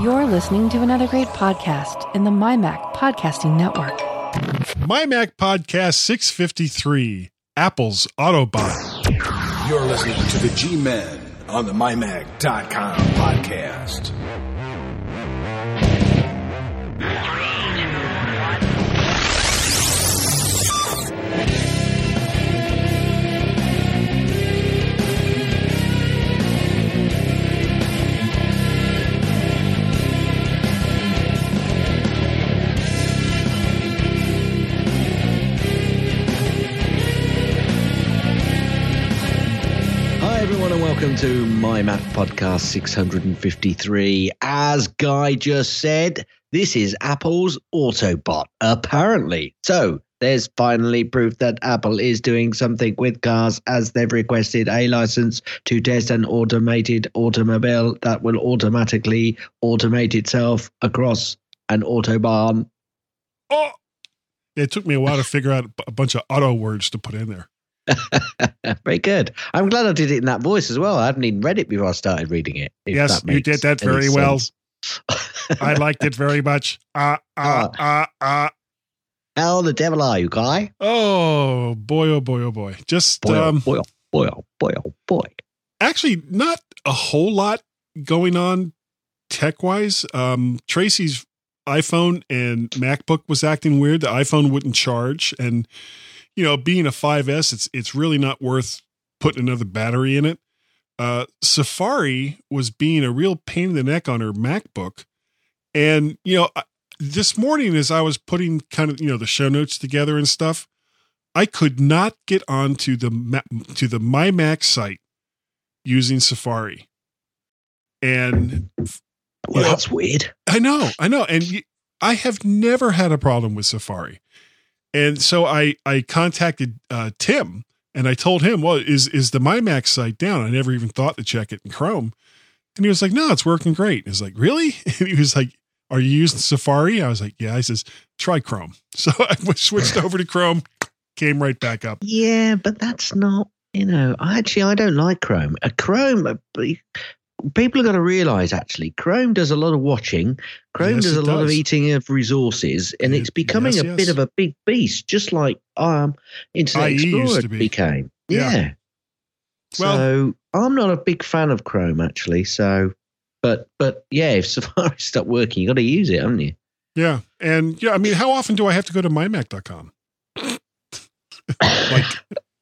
You're listening to another great podcast in the MyMac Podcasting Network. MyMac Podcast 653 Apple's Autobot. You're listening to the G Men on the MyMac.com podcast. Welcome to My Mac Podcast 653. As Guy just said, this is Apple's Autobot, apparently. So, there's finally proof that Apple is doing something with cars as they've requested a license to test an automated automobile that will automatically automate itself across an Autobahn. Oh! It took me a while to figure out a bunch of auto words to put in there. Very good. I'm glad I did it in that voice as well. I hadn't even read it before I started reading it. yes, you did that very well. I liked it very much. Ah, ah, ah, ah. How the devil are you, Guy? Oh, boy, oh, boy, oh, boy. Just, Boy, oh, um, boy, oh, boy, oh, boy, oh, boy. actually, not a whole lot going on tech wise. Um, Tracy's iPhone and MacBook was acting weird. The iPhone wouldn't charge, and you know, being a 5S, it's it's really not worth putting another battery in it. Uh, Safari was being a real pain in the neck on her MacBook, and you know, I- this morning as I was putting kind of you know the show notes together and stuff, I could not get onto the to the My Mac site using Safari, and Well, Yeah. that's weird. I know, I know, and I have never had a problem with Safari, and so I I contacted uh, Tim and I told him, well, is is the MyMac site down? I never even thought to check it in Chrome, and he was like, no, it's working great. I was like, really? And he was like, are you using Safari? I was like, yeah. He says, try Chrome. So I switched over to Chrome, came right back up. Yeah, but that's not, you know, I actually, I don't like Chrome. A Chrome, uh, people are going to realize actually, Chrome does a lot of watching. Chrome Yes, does a lot of eating of resources, and it's becoming yes, a bit of a big beast, just like um, Internet IE Explorer be. became. Yeah. Yeah. Well- so I'm not a big fan of Chrome actually. So, but but yeah, if Safari stopped working, you got to use it, haven't you? Yeah, and yeah, I mean, how often do I have to go to mymac.com? like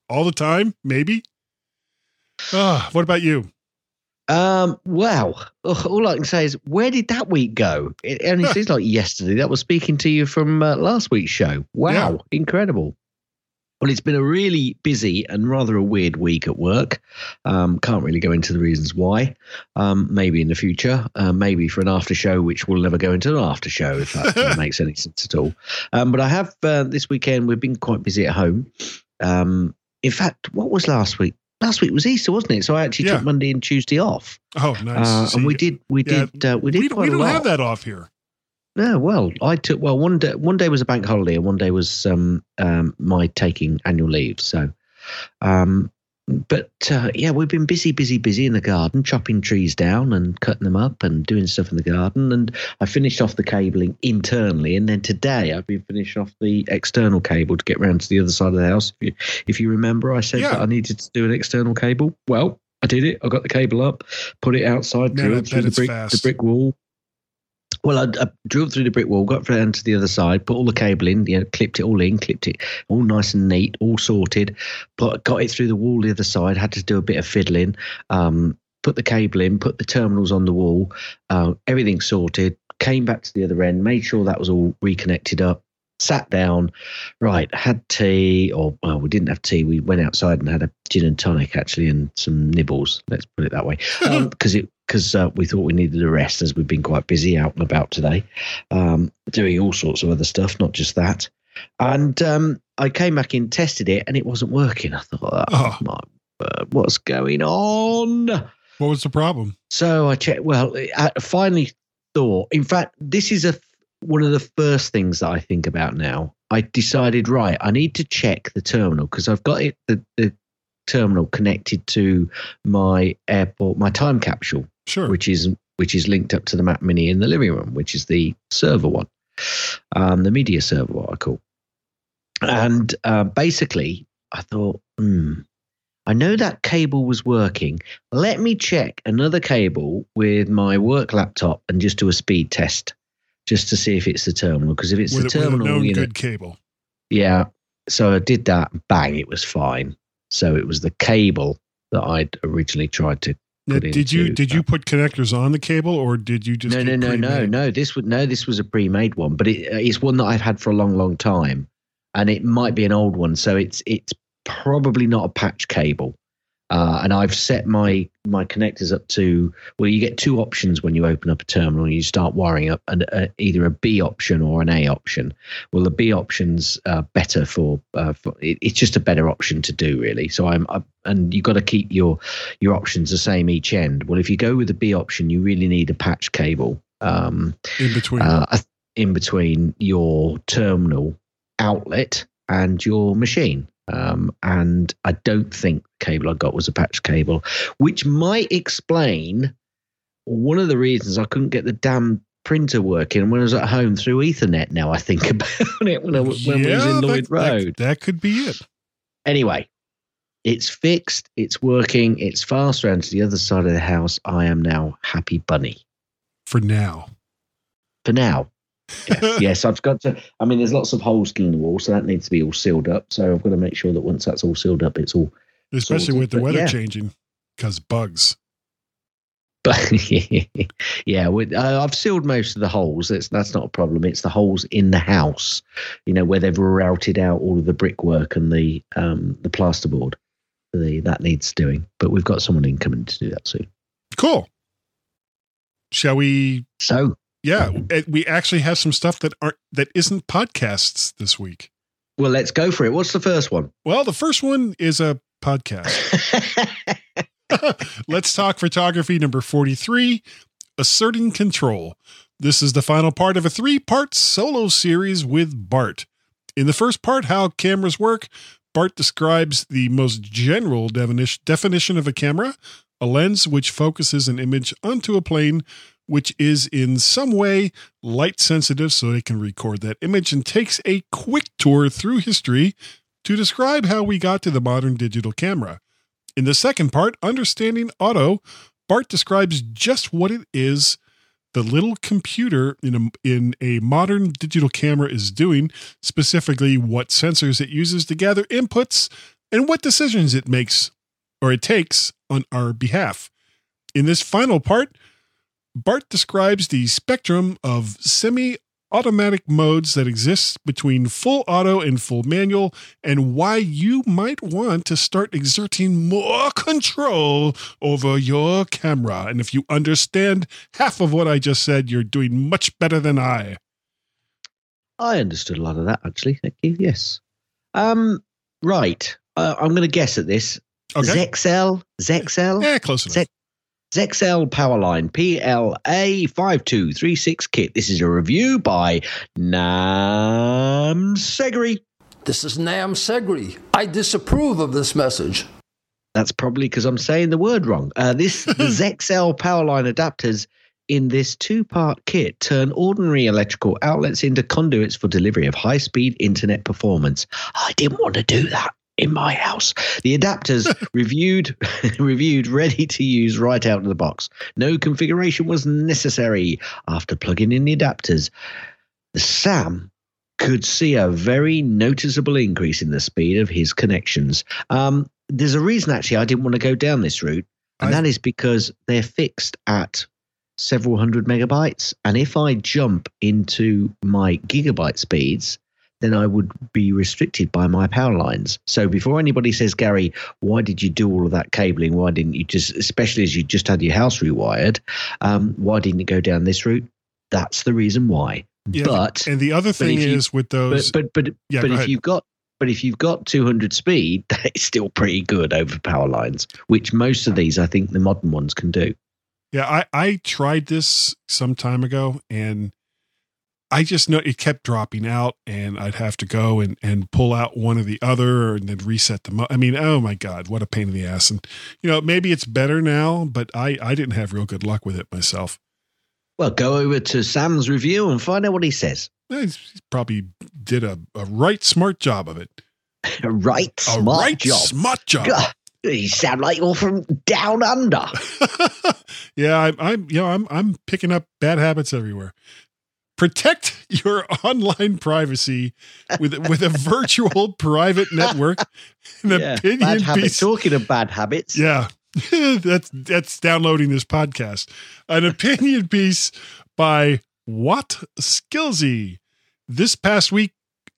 all the time, maybe. Ah, what about you? Um, wow. Ugh, All I can say is, where did that week go? It only seems like yesterday. That was speaking to you from uh, last week's show. Wow, incredible. Well, it's been a really busy and rather a weird week at work. Um, can't really go into the reasons why. Um, maybe in the future, uh, maybe for an after show, which we'll never go into an after show if that makes any sense at all. Um, but I have uh, this weekend. We've been quite busy at home. Um, in fact, what was last week? Last week was Easter, wasn't it? So I actually Yeah. took Monday and Tuesday off. Oh, nice. Uh, and we did, we yeah, did, uh, we did we, we don't have that off here. No, well, I took well one day. One day was a bank holiday, and one day was um, um, my taking annual leave. So, um, but uh, yeah, we've been busy, busy, busy in the garden, chopping trees down and cutting them up and doing stuff in the garden. And I finished off the cabling internally, and then today I've been finishing off the external cable to get round to the other side of the house. If you, if you remember, I said Yeah. that I needed to do an external cable. Well, I did it. I got the cable up, put it outside, I through the brick, the brick wall. Well, I, I drilled through the brick wall, got down to the other side, put all the cable in, you know, clipped it all in, clipped it all nice and neat, all sorted. But got it through the wall the other side. Had to do a bit of fiddling. Um, put the cable in, put the terminals on the wall, uh, everything sorted. Came back to the other end, made sure that was all reconnected up. Sat down, right? Had tea, or well, we didn't have tea. We went outside and had a gin and tonic actually, and some nibbles. Let's put it that way, because it because uh, we thought we needed a rest as we've been quite busy out and about today, um, doing all sorts of other stuff, not just that. And um, I came back in, tested it, and it wasn't working. I thought, oh, Oh. my word, what's going on? What was the problem? So I checked. Well, I finally thought. In fact, this is a one of the first things that I think about now. I decided, right, I need to check the terminal because I've got it the, the terminal connected to my airport, my time capsule, Sure. which is which is linked up to the Mac Mini in the living room, which is the server one, um, the media server, what I call. And uh, basically, I thought, hmm, I know that cable was working. Let me check another cable with my work laptop and just do a speed test, just to see if it's the terminal. Because if it's with, the terminal, you know, good cable. yeah. So I did that. Bang! It was fine. So it was the cable that I'd originally tried to. Now, put did you did that. you put connectors on the cable or did you just no, no, no, no, pre-made? no. This would no. This was a pre-made one, but it, uh, it's one that I've had for a long, long time, and it might be an old one. So it's it's probably not a patch cable. Uh, and I've set my my connectors up to well, you get two options when you open up a terminal. And you start wiring up an, uh, either a B option or an A option. Well, the B option's uh, better for, uh, for it, it's just a better option to do really. So I'm, i and you've got to keep your your options the same each end. Well, if you go with the B option, you really need a patch cable. Um, in between. uh, in between your terminal outlet and your machine. Um, and I don't think cable I got was a patch cable, which might explain one of the reasons I couldn't get the damn printer working when I was at home through Ethernet. Now I think about it when, I, when we was in Lloyd that- Road. That, could be it. Anyway, it's fixed, it's working, it's fast around to the other side of the house. I am now happy bunny For now. for now. yes, yes, I've got to. I mean, there's lots of holes in the wall, so that needs to be all sealed up. So I've got to make sure that once that's all sealed up, it's all. Especially Sorted, with the weather yeah. changing because bugs. But yeah, we- uh, I've sealed most of the holes. That's that's not a problem. It's the holes in the house, you know, where they've routed out all of the brickwork and the um the plasterboard. The that needs doing, but we've got someone in coming to do that soon. Cool. Shall we? So Yeah, eh, we actually have some stuff that aren't that isn't podcasts this week. well, let's go for it. What's the first one? Well, the first one is a podcast. Let's talk photography number 43 Asserting Control. This is the final part of a three part solo series with Bart. In the first part, How Cameras Work, Bart describes the most general definition definition of a camera, a lens which focuses an image onto a plane which is in some way light sensitive so it can record that image, and takes a quick tour through history to describe how we got to the modern digital camera. In the second part, Understanding Auto, Bart describes just what it is the little computer in a, in a modern digital camera is doing, specifically what sensors it uses to gather inputs and what decisions it makes or it takes on our behalf. In this final part, Bart describes the spectrum of semi automatic modes that exist between full auto and full manual and why you might want to start exerting more control over your camera. And if you understand half of what I just said, you're doing much better than I. I understood a lot of that actually. Thank you. Yes. Um. Right. Uh, I'm going to guess at this. Okay. Zexel. Zexel. Yeah, close enough. Zex- Zexel Powerline PLA 5236 kit. This is a review by Nam Segri. This is Nam Segri. I disapprove of this message. That's probably because I'm saying the word wrong. Uh, this the Zexel Powerline adapters in this two-part kit turn ordinary electrical outlets into conduits for delivery of high-speed internet performance. I didn't want to do that in my house. The adapters reviewed reviewed ready to use right out of the box. No configuration was necessary. After plugging in the adapters, Sam could see a very noticeable increase in the speed of his connections. Um, there's a reason actually I didn't want to go down this route, and I- that is because they're fixed at several hundred megabytes. And if I jump into my gigabyte speeds, then I would be restricted by my power lines. So before anybody says, Gary, why did you do all of that cabling? Why didn't you just, especially as you just had your house rewired, um, why didn't you go down this route? That's the reason why. Yeah, but and the other thing you- is with those, but but, Yeah, but if ahead. you've got but if you've got 200 speed, that is still pretty good over power lines, which most of these I think the modern ones can do. yeah, I, I tried this some time ago and I just know it kept dropping out, and I'd have to go and, and pull out one or the other, and then reset them. I mean, oh my god, what a pain in the ass! And you know, maybe it's better now, but I I didn't have real good luck with it myself. Well, go over to Sam's review and find out what he says. Eh, he probably did a, a right smart job of it. A right A smart right job. smart job. God, you sound like you're from down under. yeah, I'm, I'm, you know, I'm, I'm picking up bad habits everywhere. Protect your online privacy with with a virtual private network. An Yeah, opinion bad piece. Talking of bad habits. Yeah, that's that's downloading this podcast. An opinion piece by What Skillsy. This past week,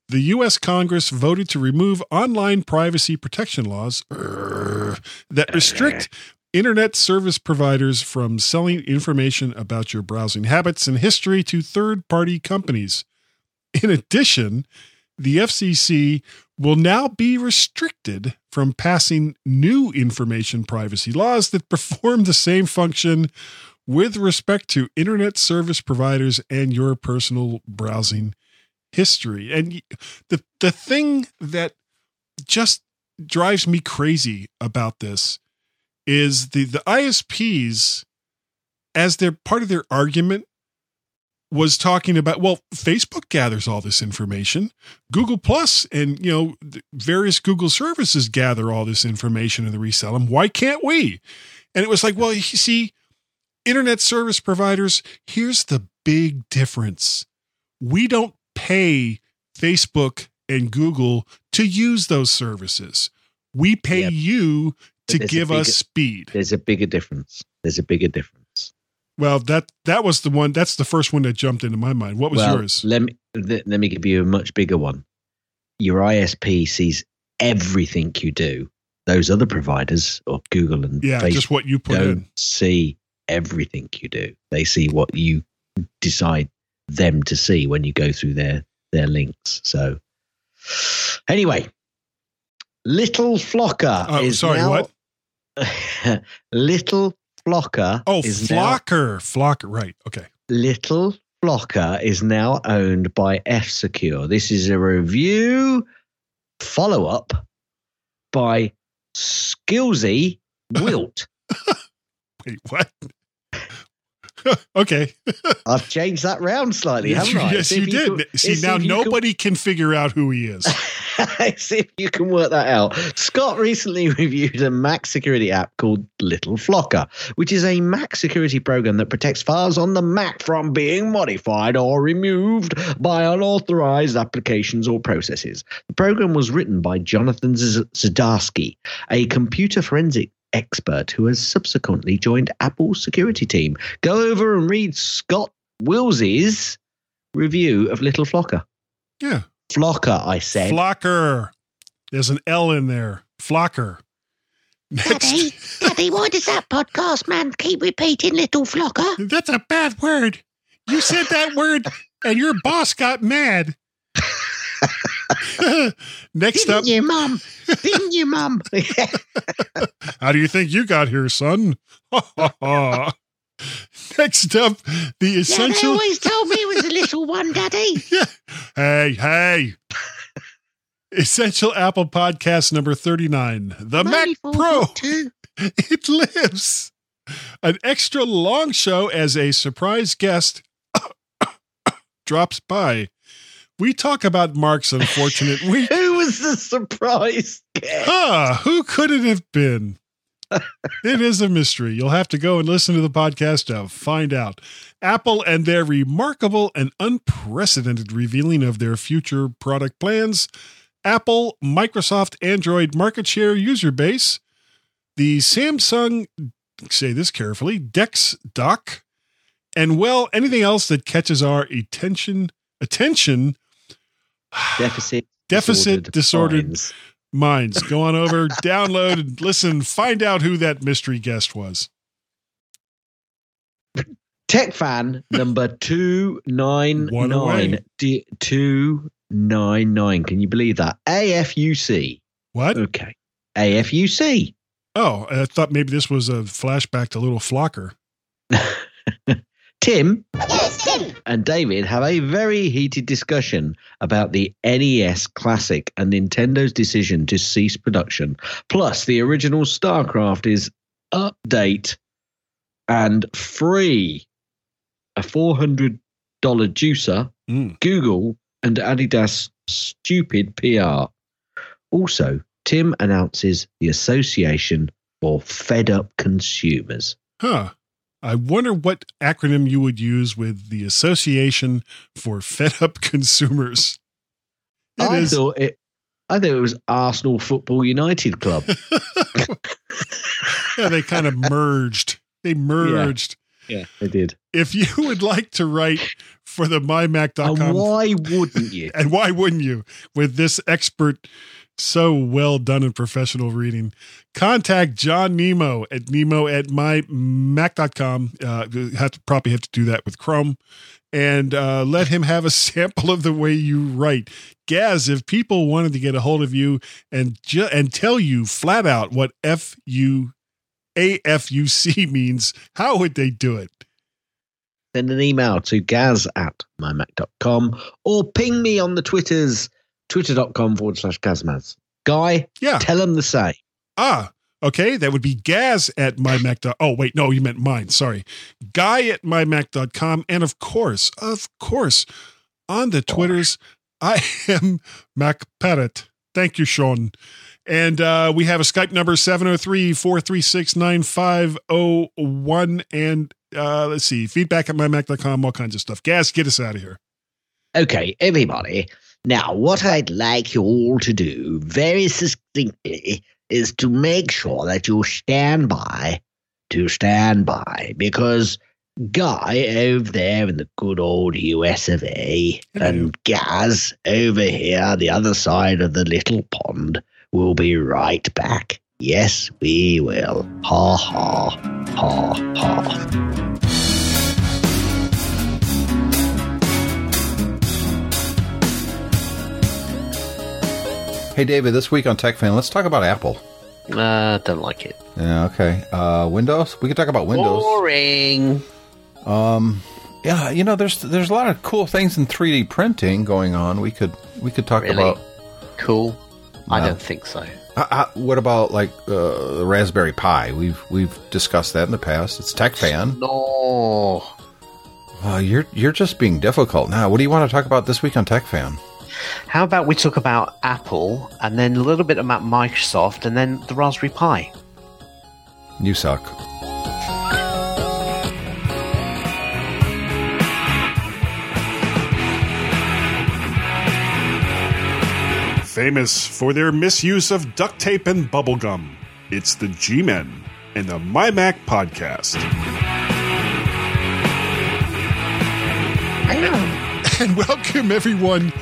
the U.S. Congress voted to remove online privacy protection laws err, that restrict internet service providers from selling information about your browsing habits and history to third party companies. In addition, the FCC will now be restricted from passing new information privacy laws that perform the same function with respect to internet service providers and your personal browsing history. And the the thing that just drives me crazy about this is the the ISPs as their part of their argument was talking about well Facebook gathers all this information. Google Plus and you know various Google services gather all this information and they resell them. Why can't we? And it was like well you see internet service providers here's the big difference. We don't pay Facebook and Google to use those services. We pay Yep. you to give us speed There's a bigger difference. There's a bigger difference. well that that was the one that's the first one that jumped into my mind what was well, yours Let me th- let me give you a much bigger one. Your ISP sees everything you do. Those other providers or Google and yeah Facebook just what you put don't in see everything you do. They see what you decide them to see when you go through their their links. So anyway, Little Flocker Oh, is sorry, now, what? Little Flocker Oh, is now Flocker. Flocker. Right. Okay. Little Flocker is now owned by F Secure. This is a review follow up by Skillsy Wilt. Wait, what? okay. I've changed that round slightly, haven't I? yes, you did. can- See, now nobody can figure out who he is. Can, see if you can work that out. Scott recently reviewed a Mac security app called Little Flocker, which is a Mac security program that protects files on the Mac from being modified or removed by unauthorized applications or processes. The program was written by Jonathan Z- Zdziarski, a computer forensic expert who has subsequently joined Apple's security team. Go over and read Scott Wills's review of Little Flocker. Yeah. Flocker, I said. Flocker. There's an L in there. Flocker. Daddy, Daddy, why does that podcast man keep repeating little flocker? That's a bad word. You said that word and your boss got mad. Next up, Didn't you, Mum? Didn't you, Mum? how do you think you got here, son? Next up, the essential. Yeah, they always told me it was a little one, Daddy. yeah. Hey, hey. Essential Apple Podcast number 39. The iMac Pro. It lives. An extra long show as a surprise guest drops by. We talk about Mark's unfortunate week. Who was the surprise guest? Ah, who could it have been? it is a mystery. You'll have to go and listen to the podcast to find out. Apple and their remarkable and unprecedented revealing of their future product plans. Apple, Microsoft, Android market share user base. The Samsung, say this carefully, Dex Dock. And well, anything else that catches our attention, attention, Deficit. Deficit disordered minds. minds. Go on over, download, and listen. Find out who that mystery guest was. Tech fan number two nine One away. nine D two nine nine. Can you believe that? AFUC. What? Okay. AFUC. Oh, I thought maybe this was a flashback to Little Flocker. Tim and David have a very heated discussion about the NES Classic and Nintendo's decision to cease production. Plus, the original StarCraft is update and free. A $400 juicer, Mm. Google, and Adidas stupid PR. Also, Tim announces the Association for Fed Up Consumers. Huh. I wonder what acronym you would use with the Association for Fed Up Consumers. It I is- thought it. I thought it was Arsenal Football United Club. yeah, they kind of merged. They merged. yeah, they did. If you would like to write for the And mymac.com, why wouldn't you? and why wouldn't you with this expert so well done and professional reading. Contact john nemo at nemo at mymac.com uh have to probably have to do that with chrome. And uh, let him have a sample of the way you write. Gaz if people wanted to get a hold of you and ju- and tell you flat out what f u a f u c means how would they do it? Send an email to gaz at mymac.com or ping me on the Twitters, twitter.com forward slash gazmaz. Guy, yeah tell them the same. Ah, okay. That would be Gaz at mymac. Oh, wait. No, you meant mine. Sorry. Guy at mymac.com. And of course, of course, on the Twitters, I am Mac Parrot. Thank you, Sean. And uh, we have a Skype number 703 436 9501. And uh, let's see, feedback at mymac.com, all kinds of stuff. Gaz, get us out of here. Okay, everybody. Now, what I'd like you all to do very succinctly is to make sure that you stand by, to stand by, because Guy over there in the good old US of A and Gaz over here, the other side of the little pond, will be right back. Yes, we will. Ha ha, ha ha. Hey, David, this week on TechFan, let's talk about Apple. Uh, don't like it. Yeah, okay. Uh, Windows? We could talk about Windows. Boring. Um, yeah, you know, there's there's a lot of cool things in 3D printing going on. We could we could talk Really? about. Cool. I don't think so. Uh, uh, what about like uh, the Raspberry Pi? We've we've discussed that in the past. It's TechFan. No. Uh, you're you're just being difficult now. What do you want to talk about this week on TechFan? How about we talk about Apple and then a little bit about Microsoft and then the Raspberry Pi? You suck. Famous for their misuse of duct tape and bubblegum, it's the G Men and the My Mac podcast. And welcome everyone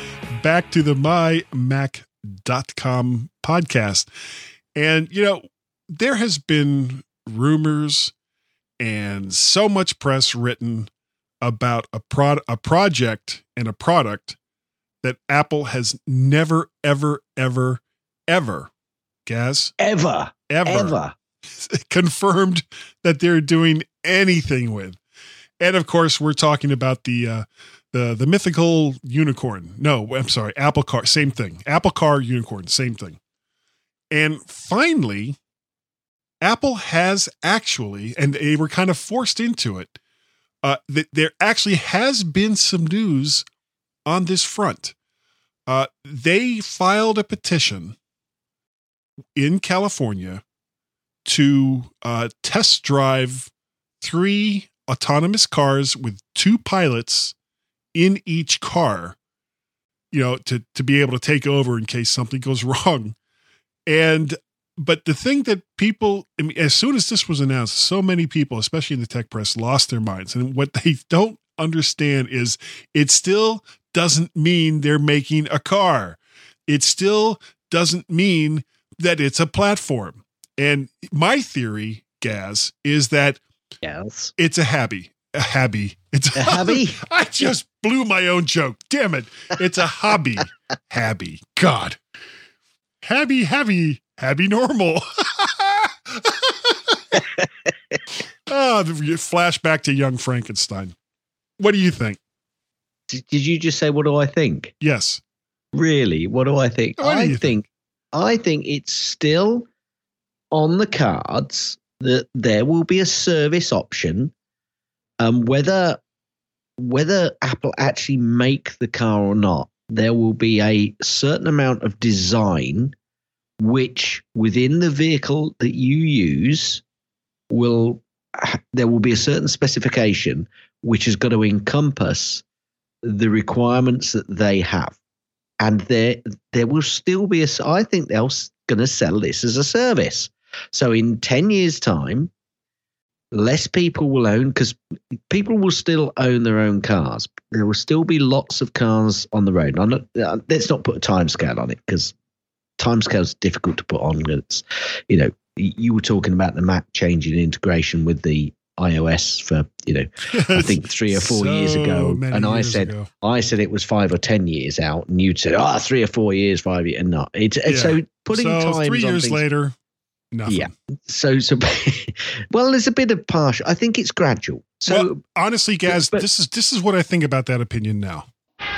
back to the mymac.com podcast. And you know, there has been rumors and so much press written about a prod a project and a product that Apple has never, ever, ever, ever, Gaz, Ever. ever, Ever. confirmed that they're doing anything with. And of course, we're talking about the uh, the the mythical unicorn. No, I'm sorry, Apple Car, same thing. Apple Car unicorn, same thing. And finally, Apple has actually, and they were kind of forced into it. Uh, that there actually has been some news on this front. Uh, they filed a petition in California to uh, test drive three autonomous cars with two pilots in each car, you know, to, to be able to take over in case something goes wrong. And, but the thing that people, I mean, as soon as this was announced, so many people, especially in the tech press, lost their minds. And what they don't understand is it still doesn't mean they're making a car. It still doesn't mean that it's a platform. And my theory, Gaz, is that Yes. it's a habby. A hobby. It's A hobby? I just blew my own joke. Damn it. It's a hobby. habby. God. Habby, habby, habby normal. oh, the flashback to young Frankenstein. What do you think? Did, did you just say what do I think? Yes. Really? What do I think? Do I you think, I think it's still on the cards that there will be a service option. Um, whether whether Apple actually make the car or not, there will be a certain amount of design which within the vehicle that you use will there will be a certain specification which has got to encompass the requirements that they have. And there there will still be a i think they're going to sell this as a service. So in 10 years time less people will own because people will still own their own cars there will still be lots of cars on the road I'm not, uh, let's not put a time scale on it because time scale is difficult to put on it's you know you were talking about the map changing integration with the ios for you know I think three or four years ago, and I said ago. I said it was five or ten years out, and you said ah three or four years, five years, and not. It's Yeah. so putting so times three years things- later, nothing. Yeah. So so well, there's a bit of partial. I think it's gradual. So well, honestly, Gaz, but- this is this is what I think about that opinion now.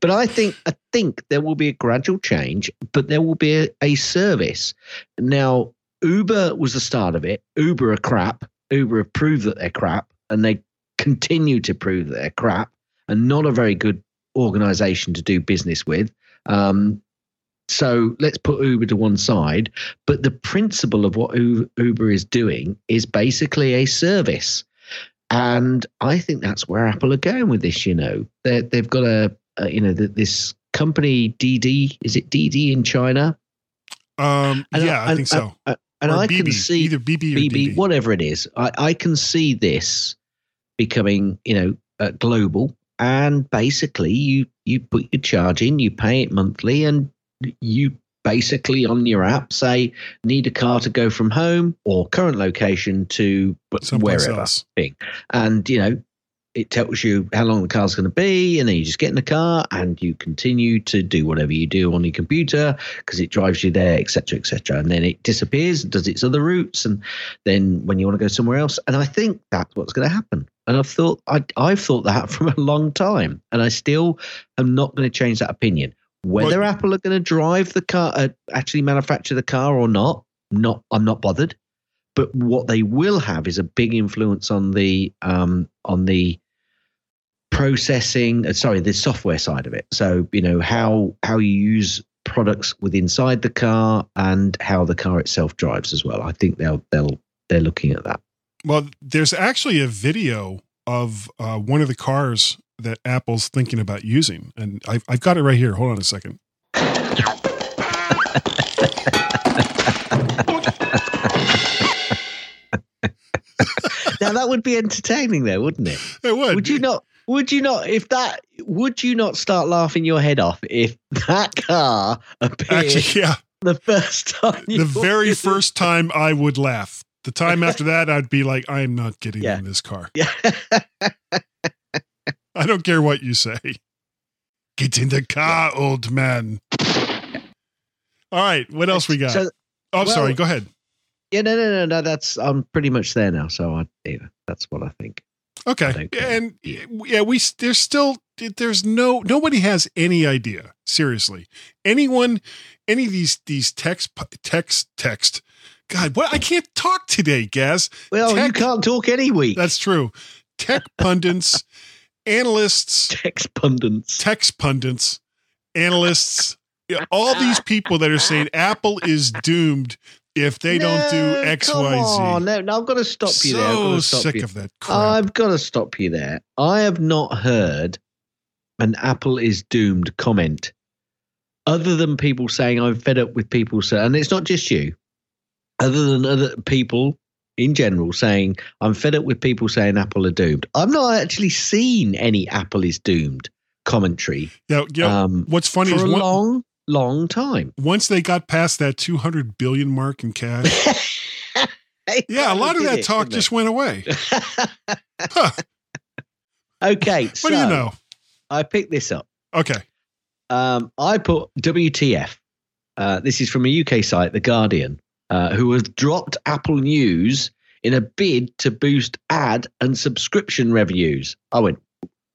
but I think I think there will be a gradual change, but there will be a, a service. Now, Uber was the start of it. Uber are crap. Uber have proved that they're crap, and they continue to prove that they're crap, and not a very good organization to do business with. Um, so let's put Uber to one side. But the principle of what Uber is doing is basically a service. And I think that's where Apple are going with this. You know, they they've got a, a you know, th this company DD. Is it DD in China? Um, And yeah, I and- think so. And, and Or I BB, can see either BB or BB, DD. whatever it is. I, I can see this becoming, you know, uh, global. And basically, you you put your charge in, you pay it monthly, and you basically on your app say need a car to go from home or current location to Someplace wherever else. thing. And you know, it tells you how long the car's going to be, and then you just get in the car and you continue to do whatever you do on your computer because it drives you there, etc., etc. And then it disappears, does its other routes, and then when you want to go somewhere else. And I think that's what's going to happen. And I've thought I, I've thought that for a long time, and I still am not going to change that opinion. Whether Apple are going to drive the car, uh, actually manufacture the car or not, not I'm not bothered. But what they will have is a big influence on the um, on the processing. Uh, sorry, the software side of it. So you know how how you use products with inside the car and how the car itself drives as well. I think they'll they'll they're looking at that. Well, there's actually a video of uh, one of the cars that Apple's thinking about using, and I've, I've got it right here. Hold on a second. now that would be entertaining, though, wouldn't it? It would. Would you not? Would you not? If that, would you not start laughing your head off if that car appeared Actually, yeah. the first time? The very first time I would laugh. The time after that, I'd be like, I am not getting Yeah. in this car. Yeah. I don't care what you say. Get in the car, old man. All right. What else we got? So, oh, I'm well- sorry. Go ahead. yeah, no, no, no, no. That's I'm pretty much there now. So I, yeah, that's what I think. Okay. don't. And yeah, we there's still there's no nobody has any idea. Seriously, anyone, any of these these text text text. God, what I can't talk today, Gaz. Well, you can't talk any week. That's true. Tech pundits, analysts, tech pundits. tech pundits, analysts, all these people that are saying Apple is doomed if they don't do No, X, come Y, Z. on. No, no, I've got to stop you there. I've got So to stop sick you. of that crap. I've got to stop you there. I have not heard an Apple is doomed comment other than people saying I'm fed up with people saying, and it's not just you, other than other people in general saying I'm fed up with people saying Apple are doomed. I've not actually seen any Apple is doomed commentary yeah, yeah. um, what's funny for is a one, long, long time. once they got past that 200 billion mark in cash, yeah, a lot of that it, talk just went away. Huh, okay, what so do you know? I picked this up. Okay. Um, I put WTF. Uh, this is from a UK site, The Guardian, uh, who have dropped Apple News in a bid to boost ad and subscription revenues. I went,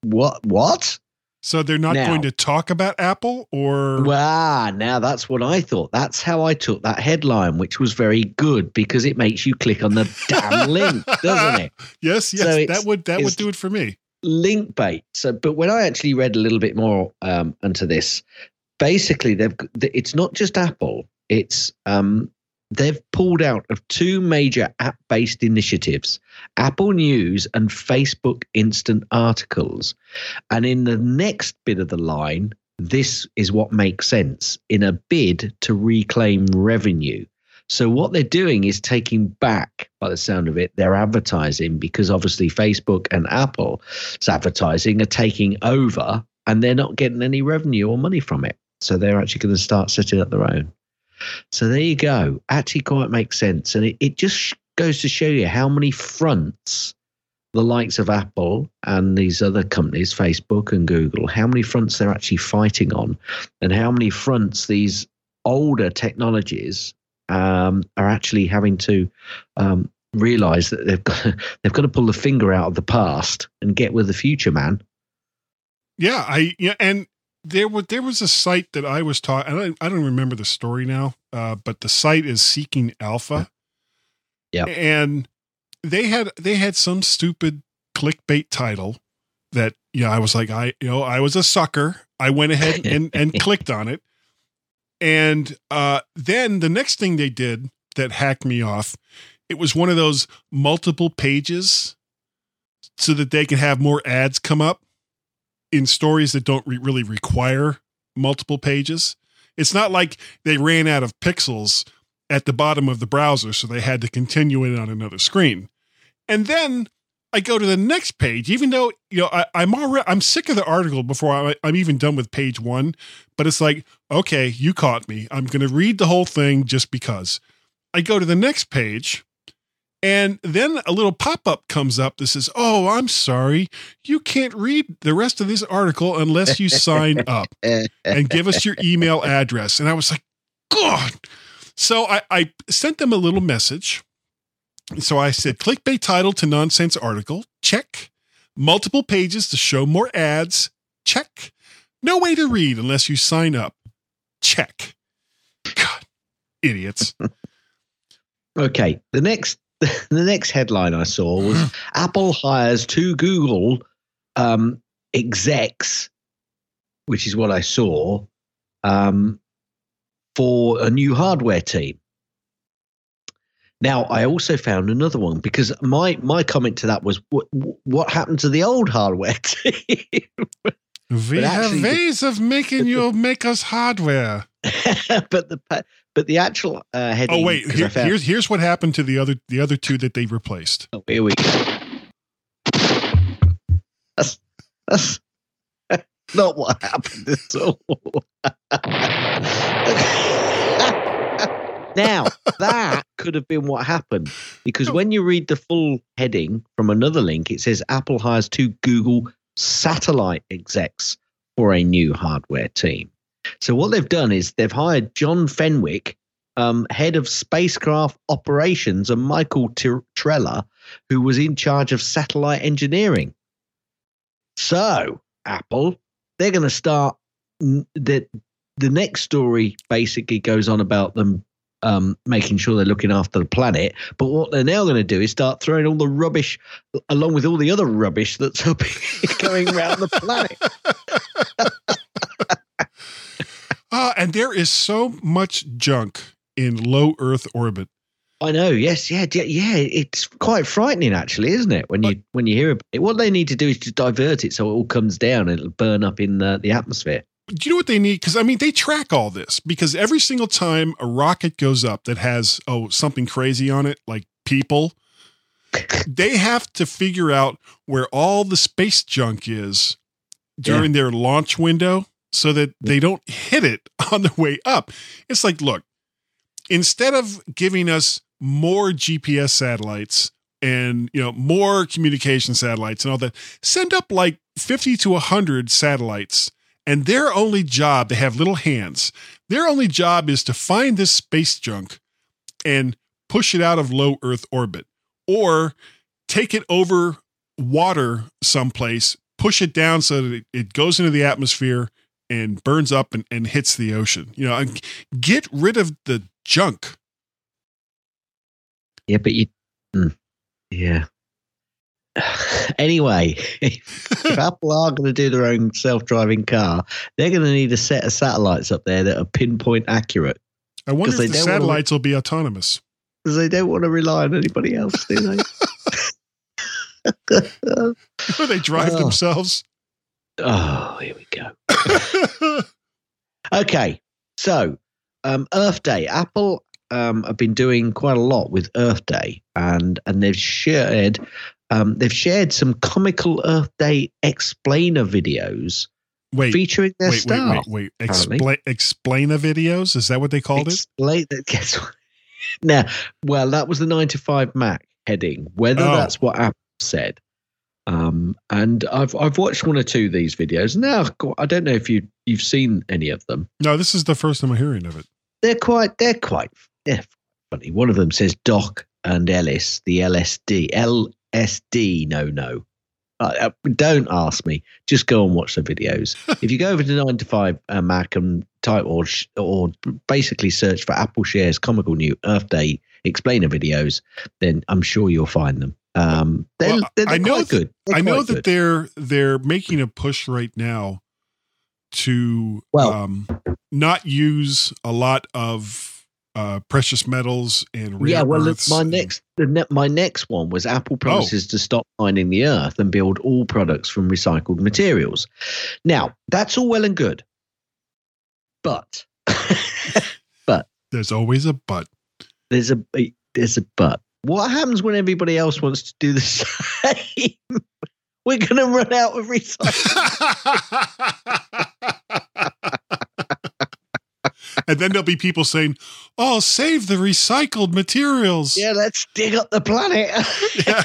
what? What? So they're not Now- going to talk about Apple or Wow, now that's what I thought. That's how I took that headline, which was very good because it makes you click on the damn link, doesn't it? yes, yes, So that would that would do it for me. link bait. So, but when I actually read a little bit more um, into this, basically, they've it's not just Apple. It's um, they've pulled out of two major app-based initiatives: Apple News and Facebook Instant Articles. And in the next bit of the line, this is what makes sense in a bid to reclaim revenue. So what they're doing is taking back, by the sound of it, their advertising because obviously Facebook and Apple's advertising are taking over and they're not getting any revenue or money from it. So they're actually going to start setting up their own. So there you go. Actually, quite makes sense, and it, it just goes to show you how many fronts the likes of Apple and these other companies, Facebook and Google, how many fronts they're actually fighting on, and how many fronts these older technologies um, are actually having to um, realize that they've got they've got to pull the finger out of the past and get with the future, man. Yeah, I yeah, and there was there was a site that I was taught. I don't I don't remember the story now, uh, but the site is Seeking Alpha. Yeah. and they had they had some stupid clickbait title that yeah I was like I you know I was a sucker. I went ahead and and clicked on it, and uh, then the next thing they did that hacked me off, it was one of those multiple pages, so that they can have more ads come up in stories that don't re- really require multiple pages. It's not like they ran out of pixels at the bottom of the browser, so they had to continue it on another screen. And then I go to the next page, even though you know I, I'm already I'm sick of the article before I, I'm even done with page one. But it's like, okay, you caught me. I'm going to read the whole thing just because. I go to the next page, and then a little pop up comes up that says, "Oh, I'm sorry, you can't read the rest of this article unless you sign up and give us your email address." And I was like, "God!" So I, I sent them a little message. So I said, "Clickbait title to nonsense article, check. Multiple pages to show more ads, check. No way to read unless you sign up, check." God, idiots. Okay, the next the next headline I saw was Apple hires two Google um, execs, which is what I saw, um, for a new hardware team. Now, I also found another one because my my comment to that was what what happened to the old hardware team? We But have ways of making you make us hardware. but the but the actual uh, heading. Oh wait, here- found- here's here's what happened to the other the other two that they replaced. Oh, here we go. That's, that's not what happened at all. now, that could have been what happened because when you read the full heading from another link, it says Apple hires two Google satellite execs for a new hardware team. So, what they've done is they've hired John Fenwick, um, head of spacecraft operations, and Michael Tir- Trela, who was in charge of satellite engineering. So, Apple, they're going to start the the next story basically goes on about them um, making sure they're looking after the planet. But what they're now going to do is start throwing all the rubbish along with all the other rubbish that's going around the planet. Ah, and there is so much junk in low Earth orbit. I know. Yes. Yeah. Yeah. yeah, It's quite frightening, actually, isn't it? When you when you hear about it, what they need to do is to divert it so it all comes down and it'll burn up in the, the atmosphere. Do you know what they need? Because I mean, they track all this because every single time a rocket goes up that has oh something crazy on it, like people, they have to figure out where all the space junk is during their launch window so that they don't hit it on the way up. It's like, look, instead of giving us more GPS satellites and you know more communication satellites and all that, send up like 50 to 100 satellites and their only job they have little hands. Their only job is to find this space junk and push it out of low earth orbit or take it over water someplace, push it down so that it, it goes into the atmosphere and burns up and, and hits the ocean. You know, get rid of the junk. Yeah, but you, mm, yeah. anyway, if, if Apple are going to do their own self-driving car, they're going to need a set of satellites up there that are pinpoint accurate I wonder if they the satellites will be autonomous. because they don't want to rely on anybody else, do they? Or they drive Oh. themselves. Oh, here we go. Okay, so um, Earth Day. Apple um, have been doing quite a lot with Earth Day, and and they've shared um, they've shared some comical Earth Day explainer videos wait, featuring their wait, wait, staff. wait, wait. apparently. Explain, explain the videos. Is that what they called it? Explain that. Guess what? Now, well, that was the nine to five Mac heading. Whether Oh. that's what Apple said, um, and I've I've watched one or two of these videos. Now, I don't know if you you've seen any of them. No, this is the first time I'm hearing of it. they're quite they're quite funny. One of them says Doc and Ellis, the LSD LSD. No, no, uh, uh, don't ask me. Just go and watch the videos. if you go over to nine to five uh, Mac and type or or basically search for Apple shares comical new Earth Day explainer videos, then I'm sure you'll find them. Um, they're, Well, they're, they're I know quite good. They're I know that good. they're they're making a push right now to Well- um, not use a lot of uh, precious metals and yeah, well, earths my next the ne- my next one was Apple promises to stop mining the earth and build all products from recycled materials. Now, that's all well and good, but but There's always a but. there's a there's a but. What happens when everybody else wants to do the same? We're going to run out of recycled. and then there'll be people saying, "Oh, save the recycled materials." yeah, let's dig up the planet. Yeah.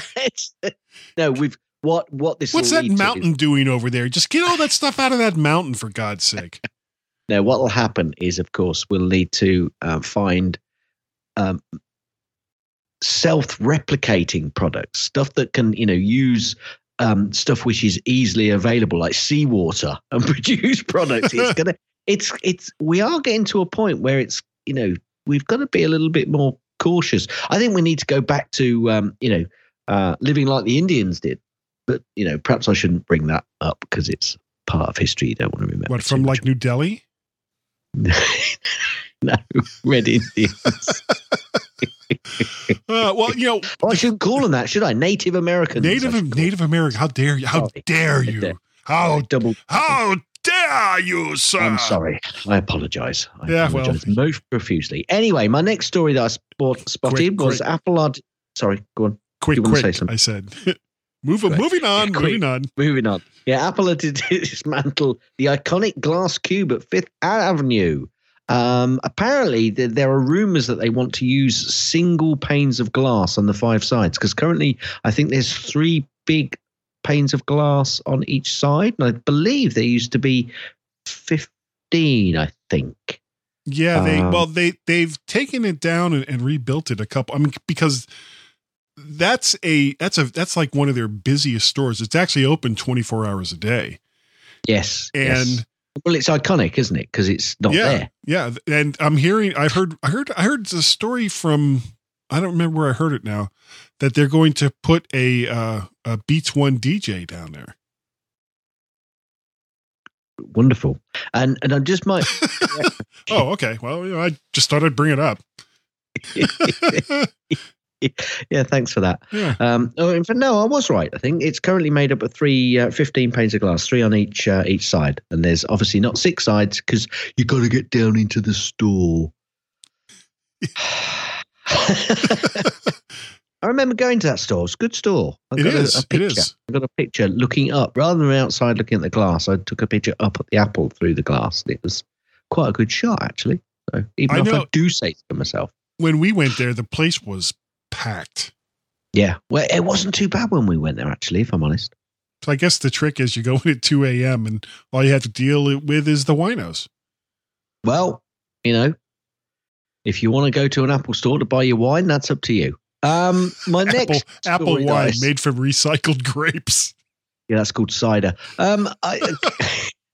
No, we've what what this. What's that lead to is- mountain doing over there? Just get all that stuff out of that mountain, for God's sake. Now, what will happen is, of course, we'll need to uh, find um, self-replicating products, stuff that can, you know, use um, stuff which is easily available, like seawater, and produce products. It's gonna, it's, it's. We are getting to a point where it's, you know, we've got to be a little bit more cautious. I think we need to go back to, um, you know, uh, living like the Indians did. But you know, perhaps I shouldn't bring that up because it's part of history you don't want to remember. What from like New Delhi? no, Red Indians. Uh, well, you know, Oh, I shouldn't call them that, should I? Native Americans. I Native Native American. How dare you? How Sorry. dare you? How Double. how dare you, sir? I'm sorry. I apologise. I Yeah, well- most profusely. Anyway, my next story that I spot, spotted Quick, was quick. Sorry, go on. Quick, you wanna say quick! I said. Move, Quick. moving on, Yeah, moving on. Moving on. Yeah, Apple had to dismantle the iconic glass cube at Fifth Avenue. Um, apparently, th- there are rumors that they want to use single panes of glass on the five sides because currently, I think there's three big panes of glass on each side, and I believe there used to be fifteen. I think. Yeah, they Um, well they they've taken it down and, and rebuilt it a couple. I mean, because that's a that's a that's like one of their busiest stores. It's actually open twenty four hours a day, Yes. and yes. Well, it's iconic, isn't it? Because it's not yeah, there. yeah. And I'm hearing, I heard, I heard, I heard the story from, I don't remember where I heard it now, that they're going to put a uh, a Beats One DJ down there. Wonderful. And and I just might. Oh, okay. Well, you know, I just thought I'd bring it up. yeah, thanks for that. Yeah. Um, oh, in fact, no, I was right. I think it's currently made up of three, uh, 15 panes of glass, three on each uh, each side, and there's obviously not six sides because you've got to get down into the store. I remember going to that store. It's a good store. I It got a- is. A, It picture. is. I got a picture looking up rather than outside looking at the glass. I took a picture up at the apple through the glass. And it was quite a good shot, actually. So even I if I do say to myself, When we went there, the place was packed. yeah, well, it wasn't too bad when we went there. Actually, if I'm honest. So I guess the trick is you go in at 2 a.m. and all you have to deal with is the winos. Well, you know, if you want to go to an Apple store to buy your wine, that's up to you. Um, my Apple, next apple wine made from recycled grapes. Yeah, that's called cider. Um, I,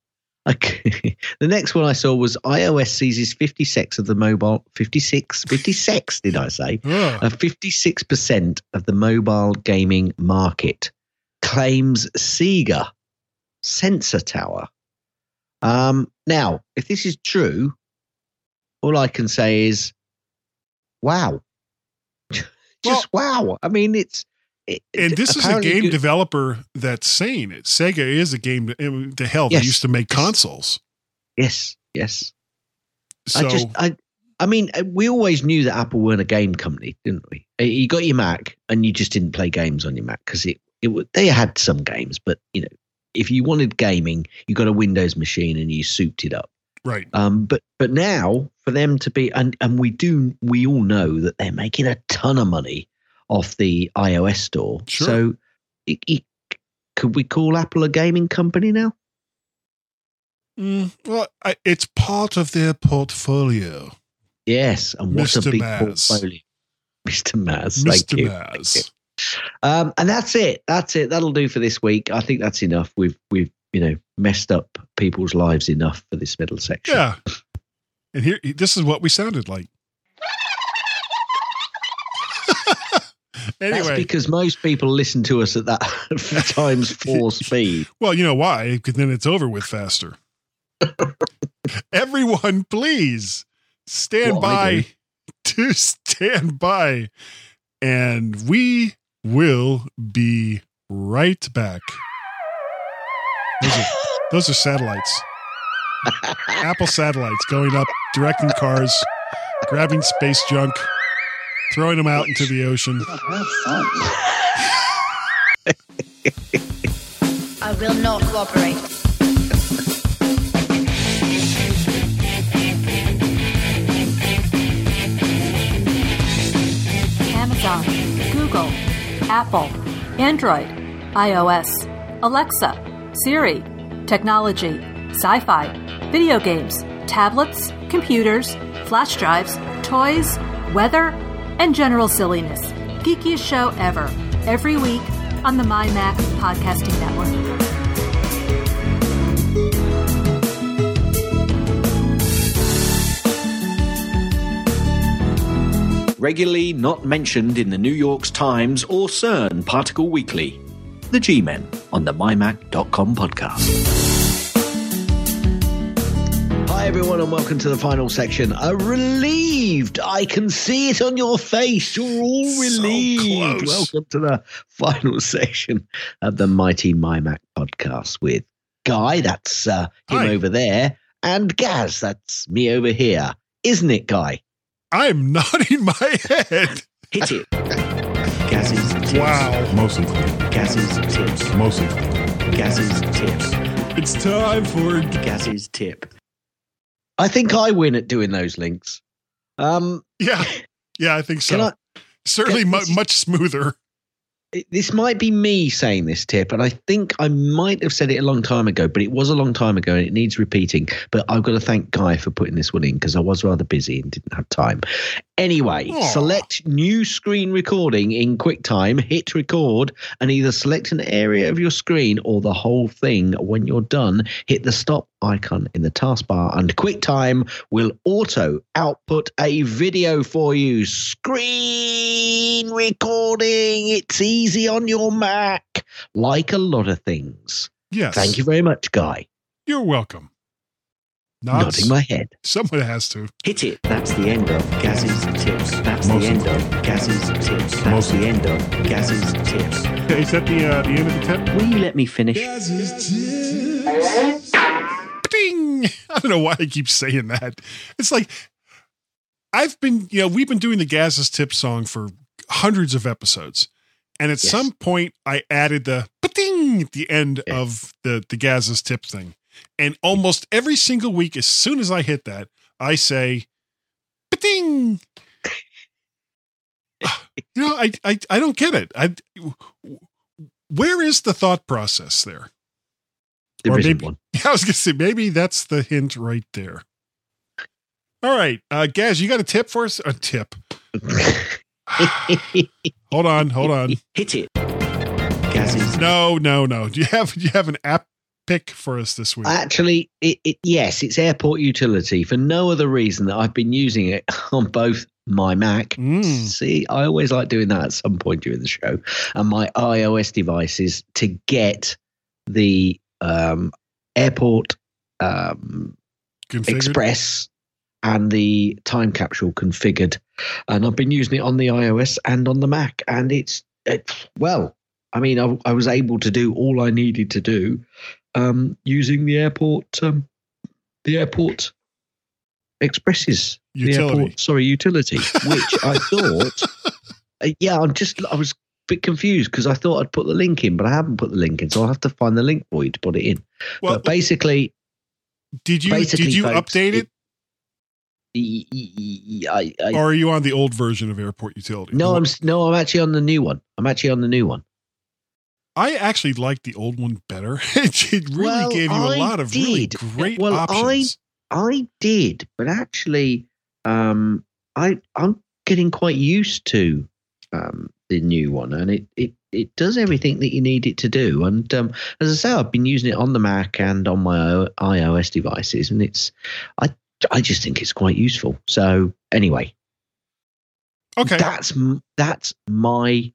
I, the next one I saw was iOS seizes 56 of the mobile 56 56 did I say? Ugh. Uh, 56% of the mobile gaming market claims Sega Sensor Tower. Um, now, if this is true, all I can say is, wow. Just wow. I mean, it's. It, and this is a game good- developer that's saying it. Sega is a game. eh, The hell, Yes. they used to make consoles. Yes, yes. So I just, I, I mean, uh, we always knew that Apple weren't a game company, didn't we? Uh, You got your Mac, and you just didn't play games on your Mac because it, it, they had some games, but you know, if you wanted gaming, you got a Windows machine and you souped it up. right, Um, but but now for them to be, and and we do, we all know that they're making a ton of money off the iOS store. Sure. So, it, it, could we call Apple a gaming company now? Mm, well, I, it's part of their portfolio, Yes, and what Mr. a big Maz. portfolio, Mr. Maz. Thank Mr. you. Maz. Um, and that's it. That's it. That'll do for this week. I think that's enough. We've we've you know messed up people's lives enough for this middle section. Yeah, and here, this is what we sounded like. That's because most people listen to us at that times four speed. well, you know why? Because then it's over with faster. Everyone, please stand I by to stand by, and we will be right back. Those are, those are satellites. Apple satellites going up, directing cars, grabbing space junk, throwing them out into the ocean. I will not cooperate. Amazon, Google, Apple, Android, iOS, Alexa, Siri, technology, sci fi, video games, tablets, computers, flash drives, toys, weather, and general silliness. Geekiest show ever, every week on the MyMac Podcasting Network. Regularly not mentioned in the New York Times or CERN Particle Weekly. The G Men on the MyMac.com podcast. Hi everyone, and welcome to the final section. I'm relieved. I can see it on your face. You're all relieved. close. welcome to the final section of the Mighty MyMac podcast with Guy. That's uh, him Hi. over there, and Gaz. That's me over here. Isn't it, Guy? I'm nodding my head. Hit it. Gaz's tips. Wow. Mostly. Gaz's tips. Mostly. Gaz's tips. It's time for Gaz's tip. I think I win at doing those links. Um, yeah, yeah. I think so. I? Certainly, mu- much smoother. this might be me saying this tip, and I think I might have said it a long time ago, but it was a long time ago and it needs repeating. But I've got to thank Guy for putting this one in because I was rather busy and didn't have time. Anyway, select new screen recording in QuickTime, hit record, and either select an area of your screen or the whole thing. When you're done, hit the stop icon in the taskbar, and QuickTime will auto output a video for you. Screen recording. It's easy on your Mac, like a lot of things. Yes. Thank you very much, Guy. You're welcome. Nods. Nodding my head. Someone has to. Hit it. That's the end of Gaz's tips. That's Most the end of Gaz's tips. That's Most the end of Gaz's tips. Is that the uh, the end of the tip? Will you let me finish? Ding! I don't know why I keep saying that. It's like I've been, you know, we've been doing the Gaz's tip song for hundreds of episodes. And at Yes. some point I added the ding at the end Yeah. of the the Gaz's tip thing. And almost every single week, as soon as I hit that, I say ding. you know, I, I I don't get it. I where is the thought process there? There Or maybe- one. I was gonna say maybe that's the hint right there. All right, uh, Gaz, you got a tip for us? A tip. hold on, hold on. Hit it. Gaz's. No, no, no. Do you have do you have an app pick for us this week? Actually, it, it, yes, it's airport utility for no other reason that I've been using it on both my Mac. Mm. See, I always like doing that at some point during the show, and my iOS devices to get the um, airport um, Express and the time capsule configured, and I've been using it on the iOS and on the Mac, and it's it, well. I mean, I, I was able to do all I needed to do um, using the airport, um, the airport expresses the airport, sorry, utility, which I thought, uh, yeah, I'm just, I was a bit confused because I thought I'd put the link in, but I haven't put the link in, so I'll have to find the link for you to put it in. Well, but basically, did you basically, did you folks, update it, y- I, I, or are you on the old version of Airport Utility? no, I'm no, I'm actually on the new one. I'm actually on the new one. I actually like the old one better. it really Well, gave you a I lot of really did. great Well, I- options. I I did, but actually, um, I I'm getting quite used to um, the new one, and it, it it does everything that you need it to do. And um, as I say, I've been using it on the Mac and on my iOS devices, and it's I I just think it's quite useful. So anyway, okay, that's that's my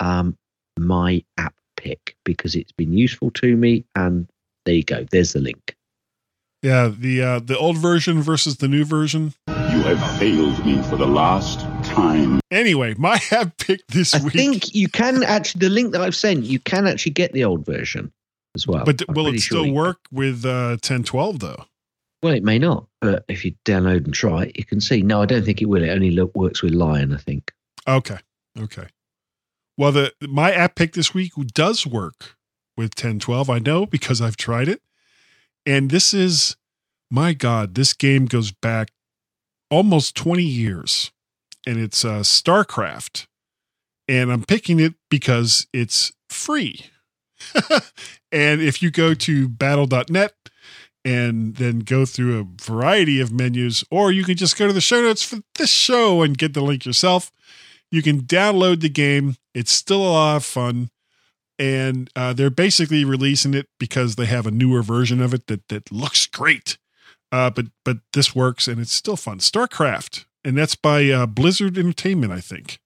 um my app pick because it's been useful to me, and there you go. There's the link. yeah, the uh, the old version versus the new version. You have failed me for the last time. Anyway, my app pick this I week. I think you can actually the link that I've sent. You can actually get the old version as well. but I'm will it still sure you- work with uh, 1012 though? Well, it may not, but if you download and try it, you can see. No, I don't think it will. It only look, works with Lion, I think. Okay, okay. Well, the my app pick this week does work with 1012. I know because I've tried it, and this is my God. This game goes back almost 20 years, and it's uh, StarCraft, and I'm picking it because it's free. and if you go to battle.net and then go through a variety of menus, or you can just go to the show notes for this show and get the link yourself. You can download the game. It's still a lot of fun. And uh, they're basically releasing it because they have a newer version of it that, that looks great. Uh, but but this works and it's still fun. StarCraft, and that's by uh, Blizzard Entertainment, I think.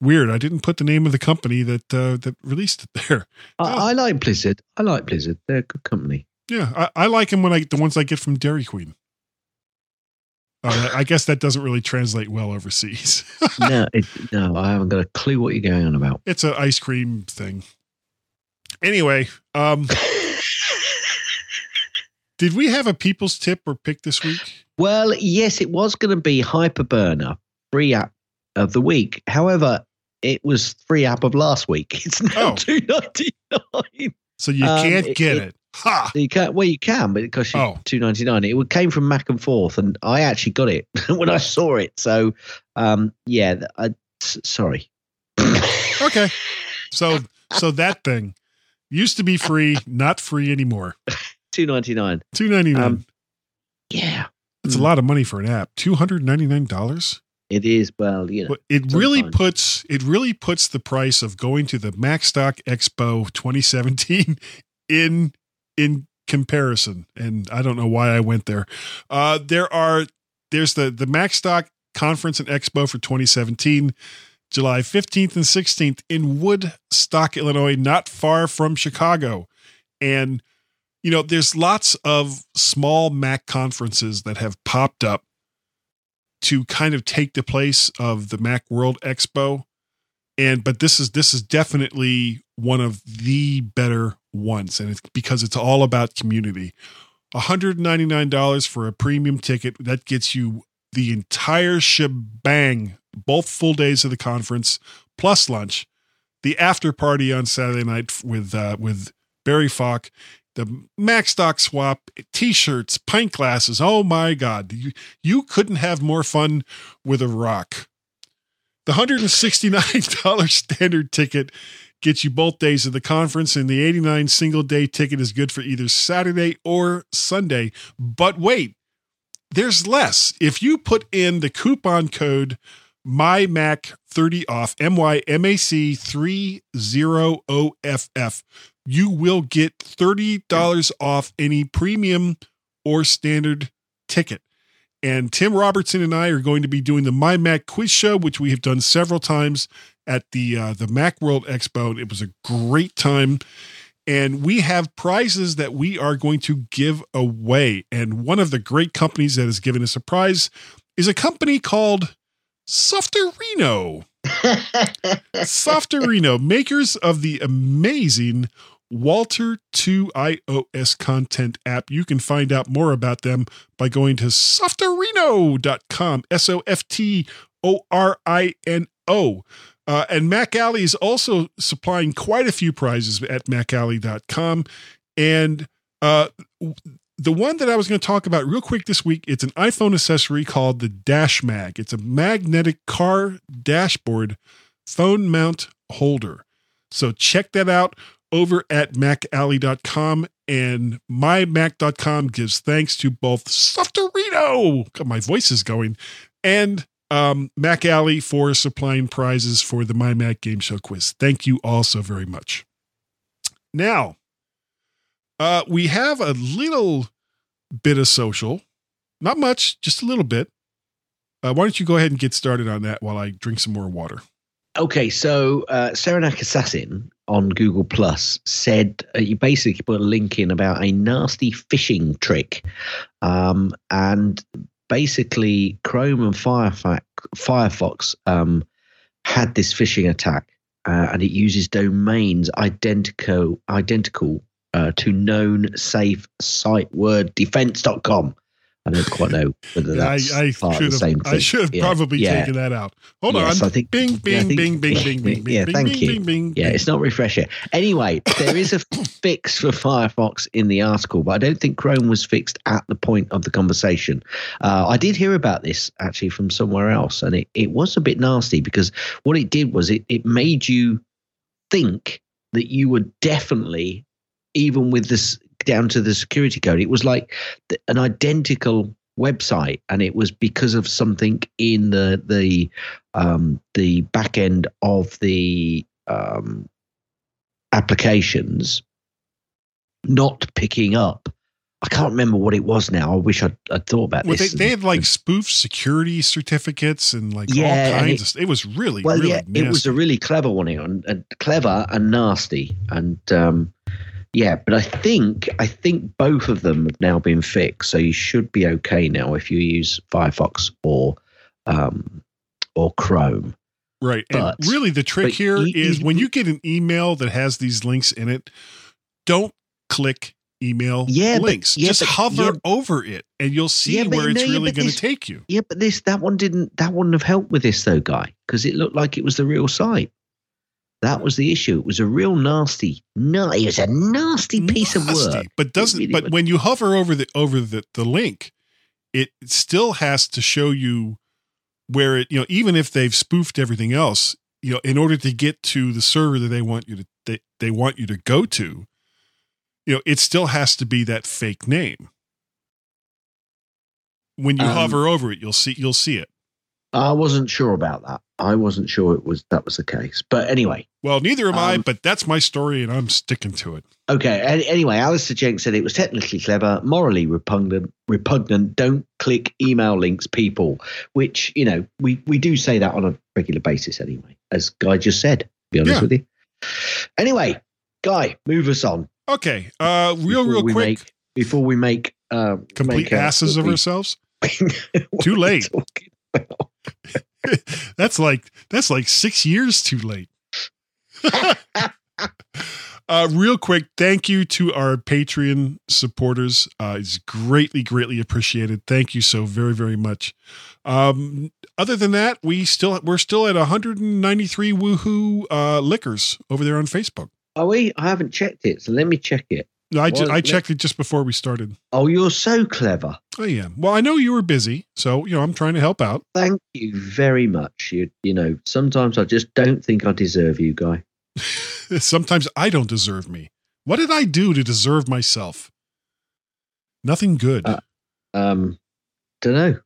Weird. I didn't put the name of the company that uh, that released it there. I, I like Blizzard. I like Blizzard. They're a good company. Yeah, I, I like them when I the ones I get from Dairy Queen. Uh, I guess that doesn't really translate well overseas. no, it, no, I haven't got a clue what you're going on about. it's an ice cream thing. Anyway, um, did we have a people's tip or pick this week? Well, yes, it was going to be Hyperburner free app of the week. However, it was free app of last week. It's now Oh. two ninety nine. So you Um, can't it- get it- it. Ha! You can well, you can, but it costs you Oh. two ninety nine. It came from Mac and Forth, and I actually got it when I saw it. So, um, yeah, I, sorry. Okay. So so that thing used to be free, not free anymore. Two ninety nine. Two ninety nine. Um, Yeah, That's a lot of money for an app. Two hundred ninety nine dollars. it is. Well, you know, But it really puts it really puts the price of going to the Macstock Expo 2017 in in comparison. And I don't know why I went there. Uh, there are there's the the Macstock Conference and Expo for 2017, July 15th and 16th in Woodstock, Illinois, not far from Chicago. And you know, there's lots of small Mac conferences that have popped up to kind of take the place of the Mac World Expo. And but this is this is definitely one of the better ones, and it's because it's all about community. $199 for a premium ticket that gets you the entire shebang, both full days of the conference plus lunch, the after party on Saturday night with uh, with Barry Falk, the Macstock swap, t-shirts, pint glasses. Oh my God, you you couldn't have more fun with a rock. The $169 standard ticket gets you both days of the conference, and the 89 single day ticket is good for either Saturday or Sunday. But wait, there's less. If you put in the coupon code my Mac 30 off, M Y M A C 30 O F F. You will get $30 off any premium or standard ticket. And Tim Robertson and I are going to be doing the My Mac quiz show, which we have done several times at the uh, the Mac World Expo. It was a great time, and we have prizes that we are going to give away. And one of the great companies that has given us a prize is a company called Softorino. Softorino, makers of the amazing WALTR 2 iOS content app. You can find out more about them by going to softorino.com. S O F T O R I N O. Uh, and Macally is also supplying quite a few prizes at macally.com. And uh, the one that I was going to talk about real quick this week, it's an iPhone accessory called the Dash Mag. It's a magnetic car dashboard phone mount holder. So check that out over at macally.com and mymac.com gives thanks to both Softorino, God, my voice is going, and um, Macally for supplying prizes for the My Mac Game Show quiz. Thank you all so very much. Now, uh, we have a little bit of social, not much, just a little bit. Uh, why don't you go ahead and get started on that while I drink some more water? Okay, so uh, Serenak Assassin on Google Plus said uh, you basically put a link in about a nasty phishing trick, um, and basically Chrome and Firefox, Firefox um, had this phishing attack, uh, and it uses domains identical identical uh, to known safe site wordfence.com. I don't quite know whether that's I, I part of should the have, thing. I should have Yeah, probably yeah. taken that out. Hold Yes, on. I think- bing, yeah, I bing, think- bing, bing, bing, bing, bing, yeah, bing, thank bing, you. bing, bing, Yeah, it's not refresher. Anyway, there is a fix for Firefox in the article, but I don't think Chrome was fixed at the point of the conversation. Uh, I did hear about this actually from somewhere else, and it, it was a bit nasty because what it did was it, it made you think that you were definitely, even with this down to the security code, it was like an identical website and it was because of something in the the um the back end of the um applications not picking up i can't remember what it was now i wish i'd, I'd thought about Well, they, this they had like spoof security certificates and like Yeah, all kinds it- of. It was really, well really yeah nasty. it was a really clever one and, and clever and nasty and um yeah but i think i think both of them have now been fixed so you should be okay now if you use firefox or um or chrome Right. But- and really, the trick but here e- is when you get an email that has these links in it, don't click email Yeah, but- links. yeah, Just but- hover yeah. over it and you'll see Yeah, where it's no, really but going to take you. Yeah, but this that one didn't that wouldn't have helped with this though, guy, because it looked like it was the real site. That was the issue. It was a real nasty. No, it was a nasty piece of work. But doesn't really but was. when you hover over the over the, the link, it still has to show you where it, you know, even if they've spoofed everything else, you know, in order to get to the server that they want you to they, they want you to go to, you know, it still has to be that fake name. When you Um, hover over it, you'll see you'll see it. I wasn't sure about that. I wasn't sure it was that was the case. But anyway, Well, neither am I, Um, but that's my story and I'm sticking to it. okay. An- Anyway, Alistair Jenks said it was technically clever, morally repugnant. Repugnant. Don't click email links, people. Which you know we we do say that on a regular basis anyway, as Guy just said. To be honest Yeah. with you. Anyway, Guy, move us on. Okay. Uh real before real quick. Make, before we make uh, complete make, asses of ourselves. Too late. that's like that's like six years too late. uh, real quick, thank you to our Patreon supporters. Uh, it's greatly, greatly appreciated. Thank you so very, very much. Um, other than that, we still we're still at 193 woohoo uh, liquors over there on Facebook. Are we? I haven't checked it, so let me check it. No, I, ju- I checked it just before we started. Oh, you're so clever. I am. Well, I know you were busy, so you know I'm trying to help out. Thank you very much. You, you know, sometimes I just don't think I deserve you, Guy. Sometimes I don't deserve me. What did I do to deserve myself? Nothing good. Uh, Um, don't know.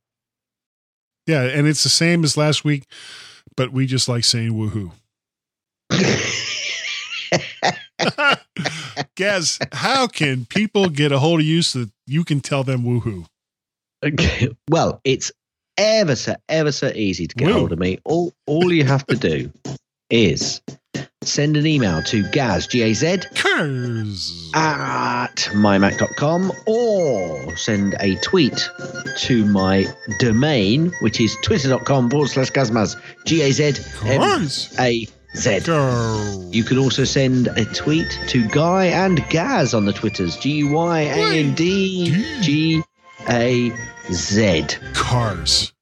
Yeah, and it's the same as last week, but we just like saying woohoo. Gaz, how can people get a hold of you so that you can tell them woohoo? Okay. Well, it's ever so ever so easy to get Woo. hold of me. All all you have to do is send an email to Gaz G A Z at mymac.com or send a tweet to my domain, which is twitter.com forward slash Gazmaz. G A Z M Curs. A Z. Go. You can also send a tweet to Guy and Gaz on the Twitters. G Y A N D G A Z. Cars.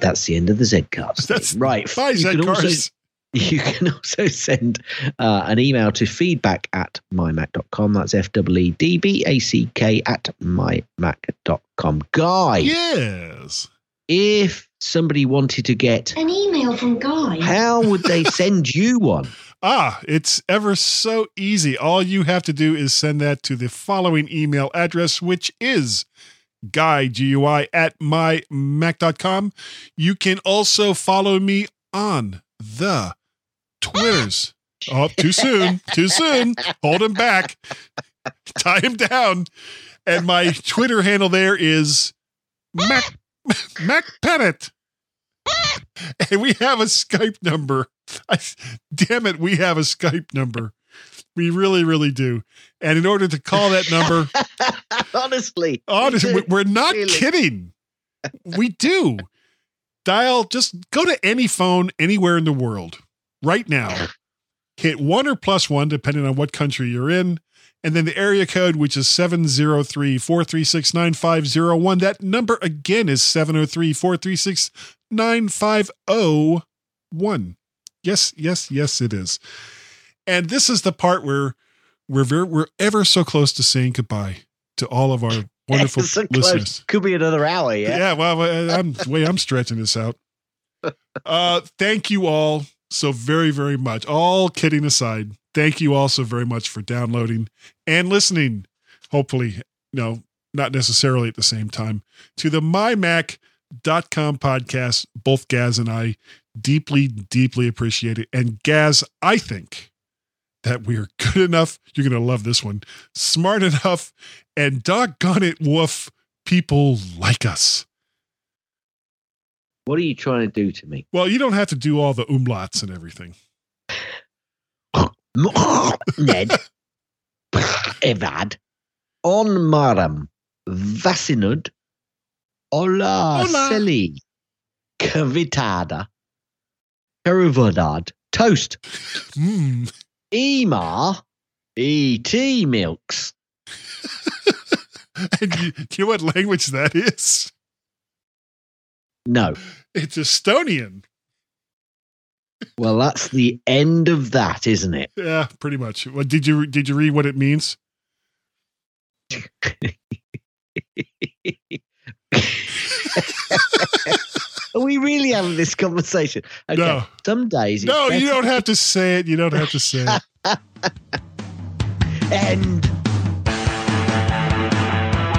That's the end of the Z cast. That's right. Bye, you Z can also cars. you can also send uh, an email to feedback at mymac.com. That's F W E D B A C K at mymac.com. Guy, Yes. if somebody wanted to get An email from Guy. how would they send you one? Ah, it's ever so easy. All you have to do is send that to the following email address, which is guy, G-U-I, at mymac.com. You can also follow me on the Twitters. Oh, too soon. Too soon. Hold him back. Tie him down. And my Twitter handle there is Mac, Mac Pettit. And we have a Skype number. I, damn it, we have a Skype number. We really, really do. And in order to call that number, Honestly. honestly, we- we're not Really. kidding. We do. Dial, just go to any phone anywhere in the world right now. Hit one or plus one, depending on what country you're in. And then the area code, which is 703 436 9501. That number again is 703 436 9501. Yes, yes, yes, it is. And this is the part where we're very, we're ever so close to saying goodbye to all of our wonderful So close. listeners. Could be another hour, yeah. Yeah, well, I'm the way I'm stretching this out. Uh, thank you all so very, very much. All kidding aside, thank you also very much for downloading and listening. Hopefully, no, not necessarily at the same time to the mymac.com podcast. Both Gaz and I deeply, deeply appreciate it. And Gaz, I think that we're good enough. You're going to love this one. Smart enough and doggone it, woof, people like us. What are you trying to do to me? Well, you don't have to do all the umlauts and everything. Ned, Evad, On Maram, Vasinud, Ola Hola. Seli, Kavitada, Karuvodad, Toast, Mm. Ema, E.T. Milks. And you, do you know what language that is? No. It's Estonian. Well, that's the end of that, isn't it? Yeah, pretty much. Well, did you did you read what it means? Are we really having this conversation? Okay. No. Some days. No, you don't have to say it. You don't have to say it. End.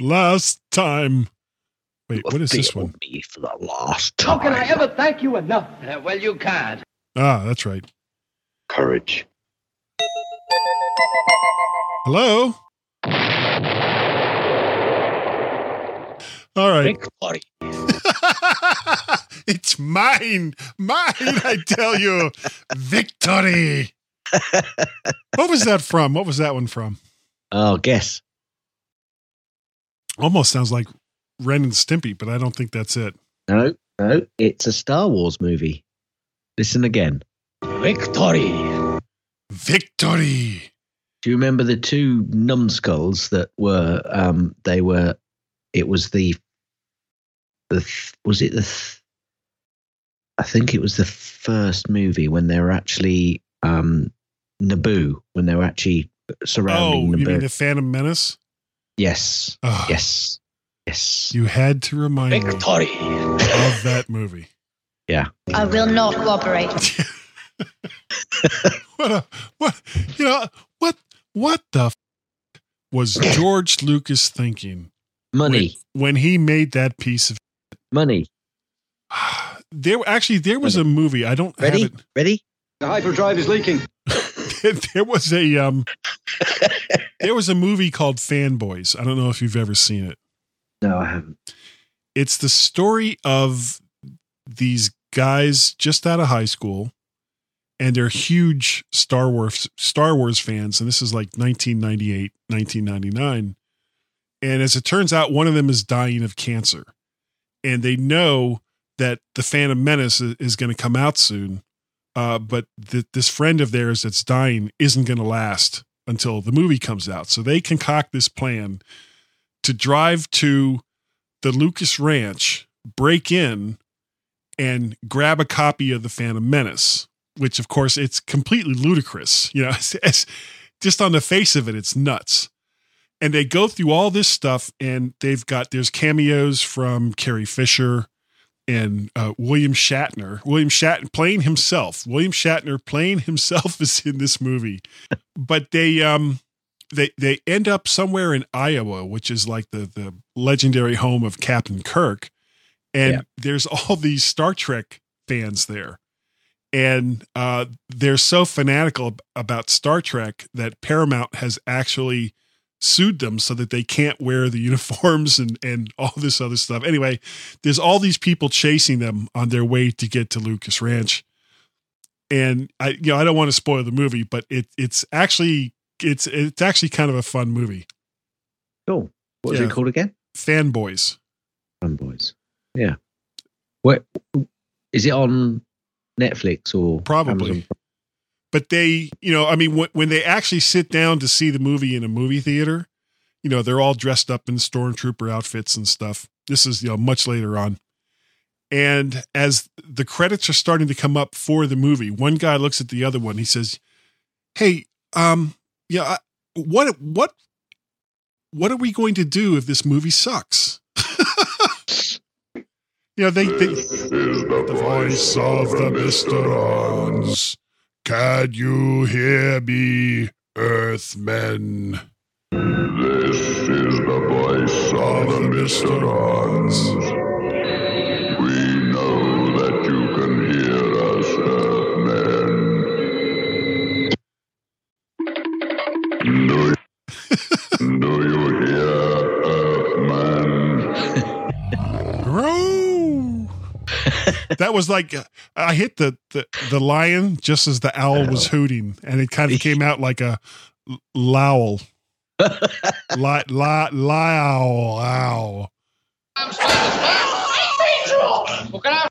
Last time. Wait, what is this one? Me for the last How can I ever thank you enough? Uh, well, you can't. Ah, that's right. Courage. Hello? All right. Victory. it's mine. Mine, I tell you. Victory. what was that from? What was that one from? Oh, guess. Almost sounds like Ren and Stimpy, but I don't think that's it. No, no, it's a Star Wars movie. Listen again. Victory. Victory. Do you remember the two numbskulls that were? Um, they were. It was the. The th- was it the th- I think it was the first movie when they were actually um, Naboo, when they were actually Oh, surrounding you Naboo. mean the Phantom Menace? Yes, Oh, yes, yes. You had to remind me of that movie. Yeah. I will not cooperate. what a what you know what what the f- was George Lucas thinking Money, when, when he made that piece of money. there actually there was a movie I don't Ready? have Ready? The hyperdrive is leaking. there was a um there was a movie called Fanboys. I don't know if you've ever seen it. No, I haven't. it's the story of these guys just out of high school and they're huge Star Wars Star Wars fans and this is like 1998 1999 and as it turns out one of them is dying of cancer. And they know that the Phantom Menace is, going to come out soon uh, but th- this friend of theirs that's dying isn't going to last until the movie comes out so they concoct this plan to drive to the Lucas Ranch, break in, and grab a copy of the Phantom Menace. Which, of course, it's completely ludicrous. You know, it's, it's just on the face of it, it's nuts. And they go through all this stuff, and they've got there's cameos from Carrie Fisher and uh, William Shatner. William Shatner playing himself. William Shatner playing himself is in this movie, but they um they they end up somewhere in Iowa, which is like the the legendary home of Captain Kirk, and Yeah. there's all these Star Trek fans there, and uh, they're so fanatical about Star Trek that Paramount has actually sued them so that they can't wear the uniforms and and all this other stuff. Anyway, there's all these people chasing them on their way to get to Lucas Ranch. And I you know, I don't want to spoil the movie, but it it's actually it's it's actually kind of a fun movie. Cool. What was Yeah. it called again? Fanboys. Fanboys. Yeah. What is it on Netflix or Probably. Amazon? But they, you know, I mean, when, when they actually sit down to see the movie in a movie theater, you know, they're all dressed up in stormtrooper outfits and stuff. This is, you know, much later on. And as the credits are starting to come up for the movie, one guy looks at the other one. He says, "Hey, um, yeah, I, what, what, what are we going to do if this movie sucks?" you know, they, they the voice of the Mysterons. Can you hear me, Earthmen? This is the voice of the Mysterons. We know that you can hear us, Earthmen. Do that was like uh, I hit the, the the lion just as the owl was hooting, and it kind of came out like a lowl. la, la, lowl, owl. What can I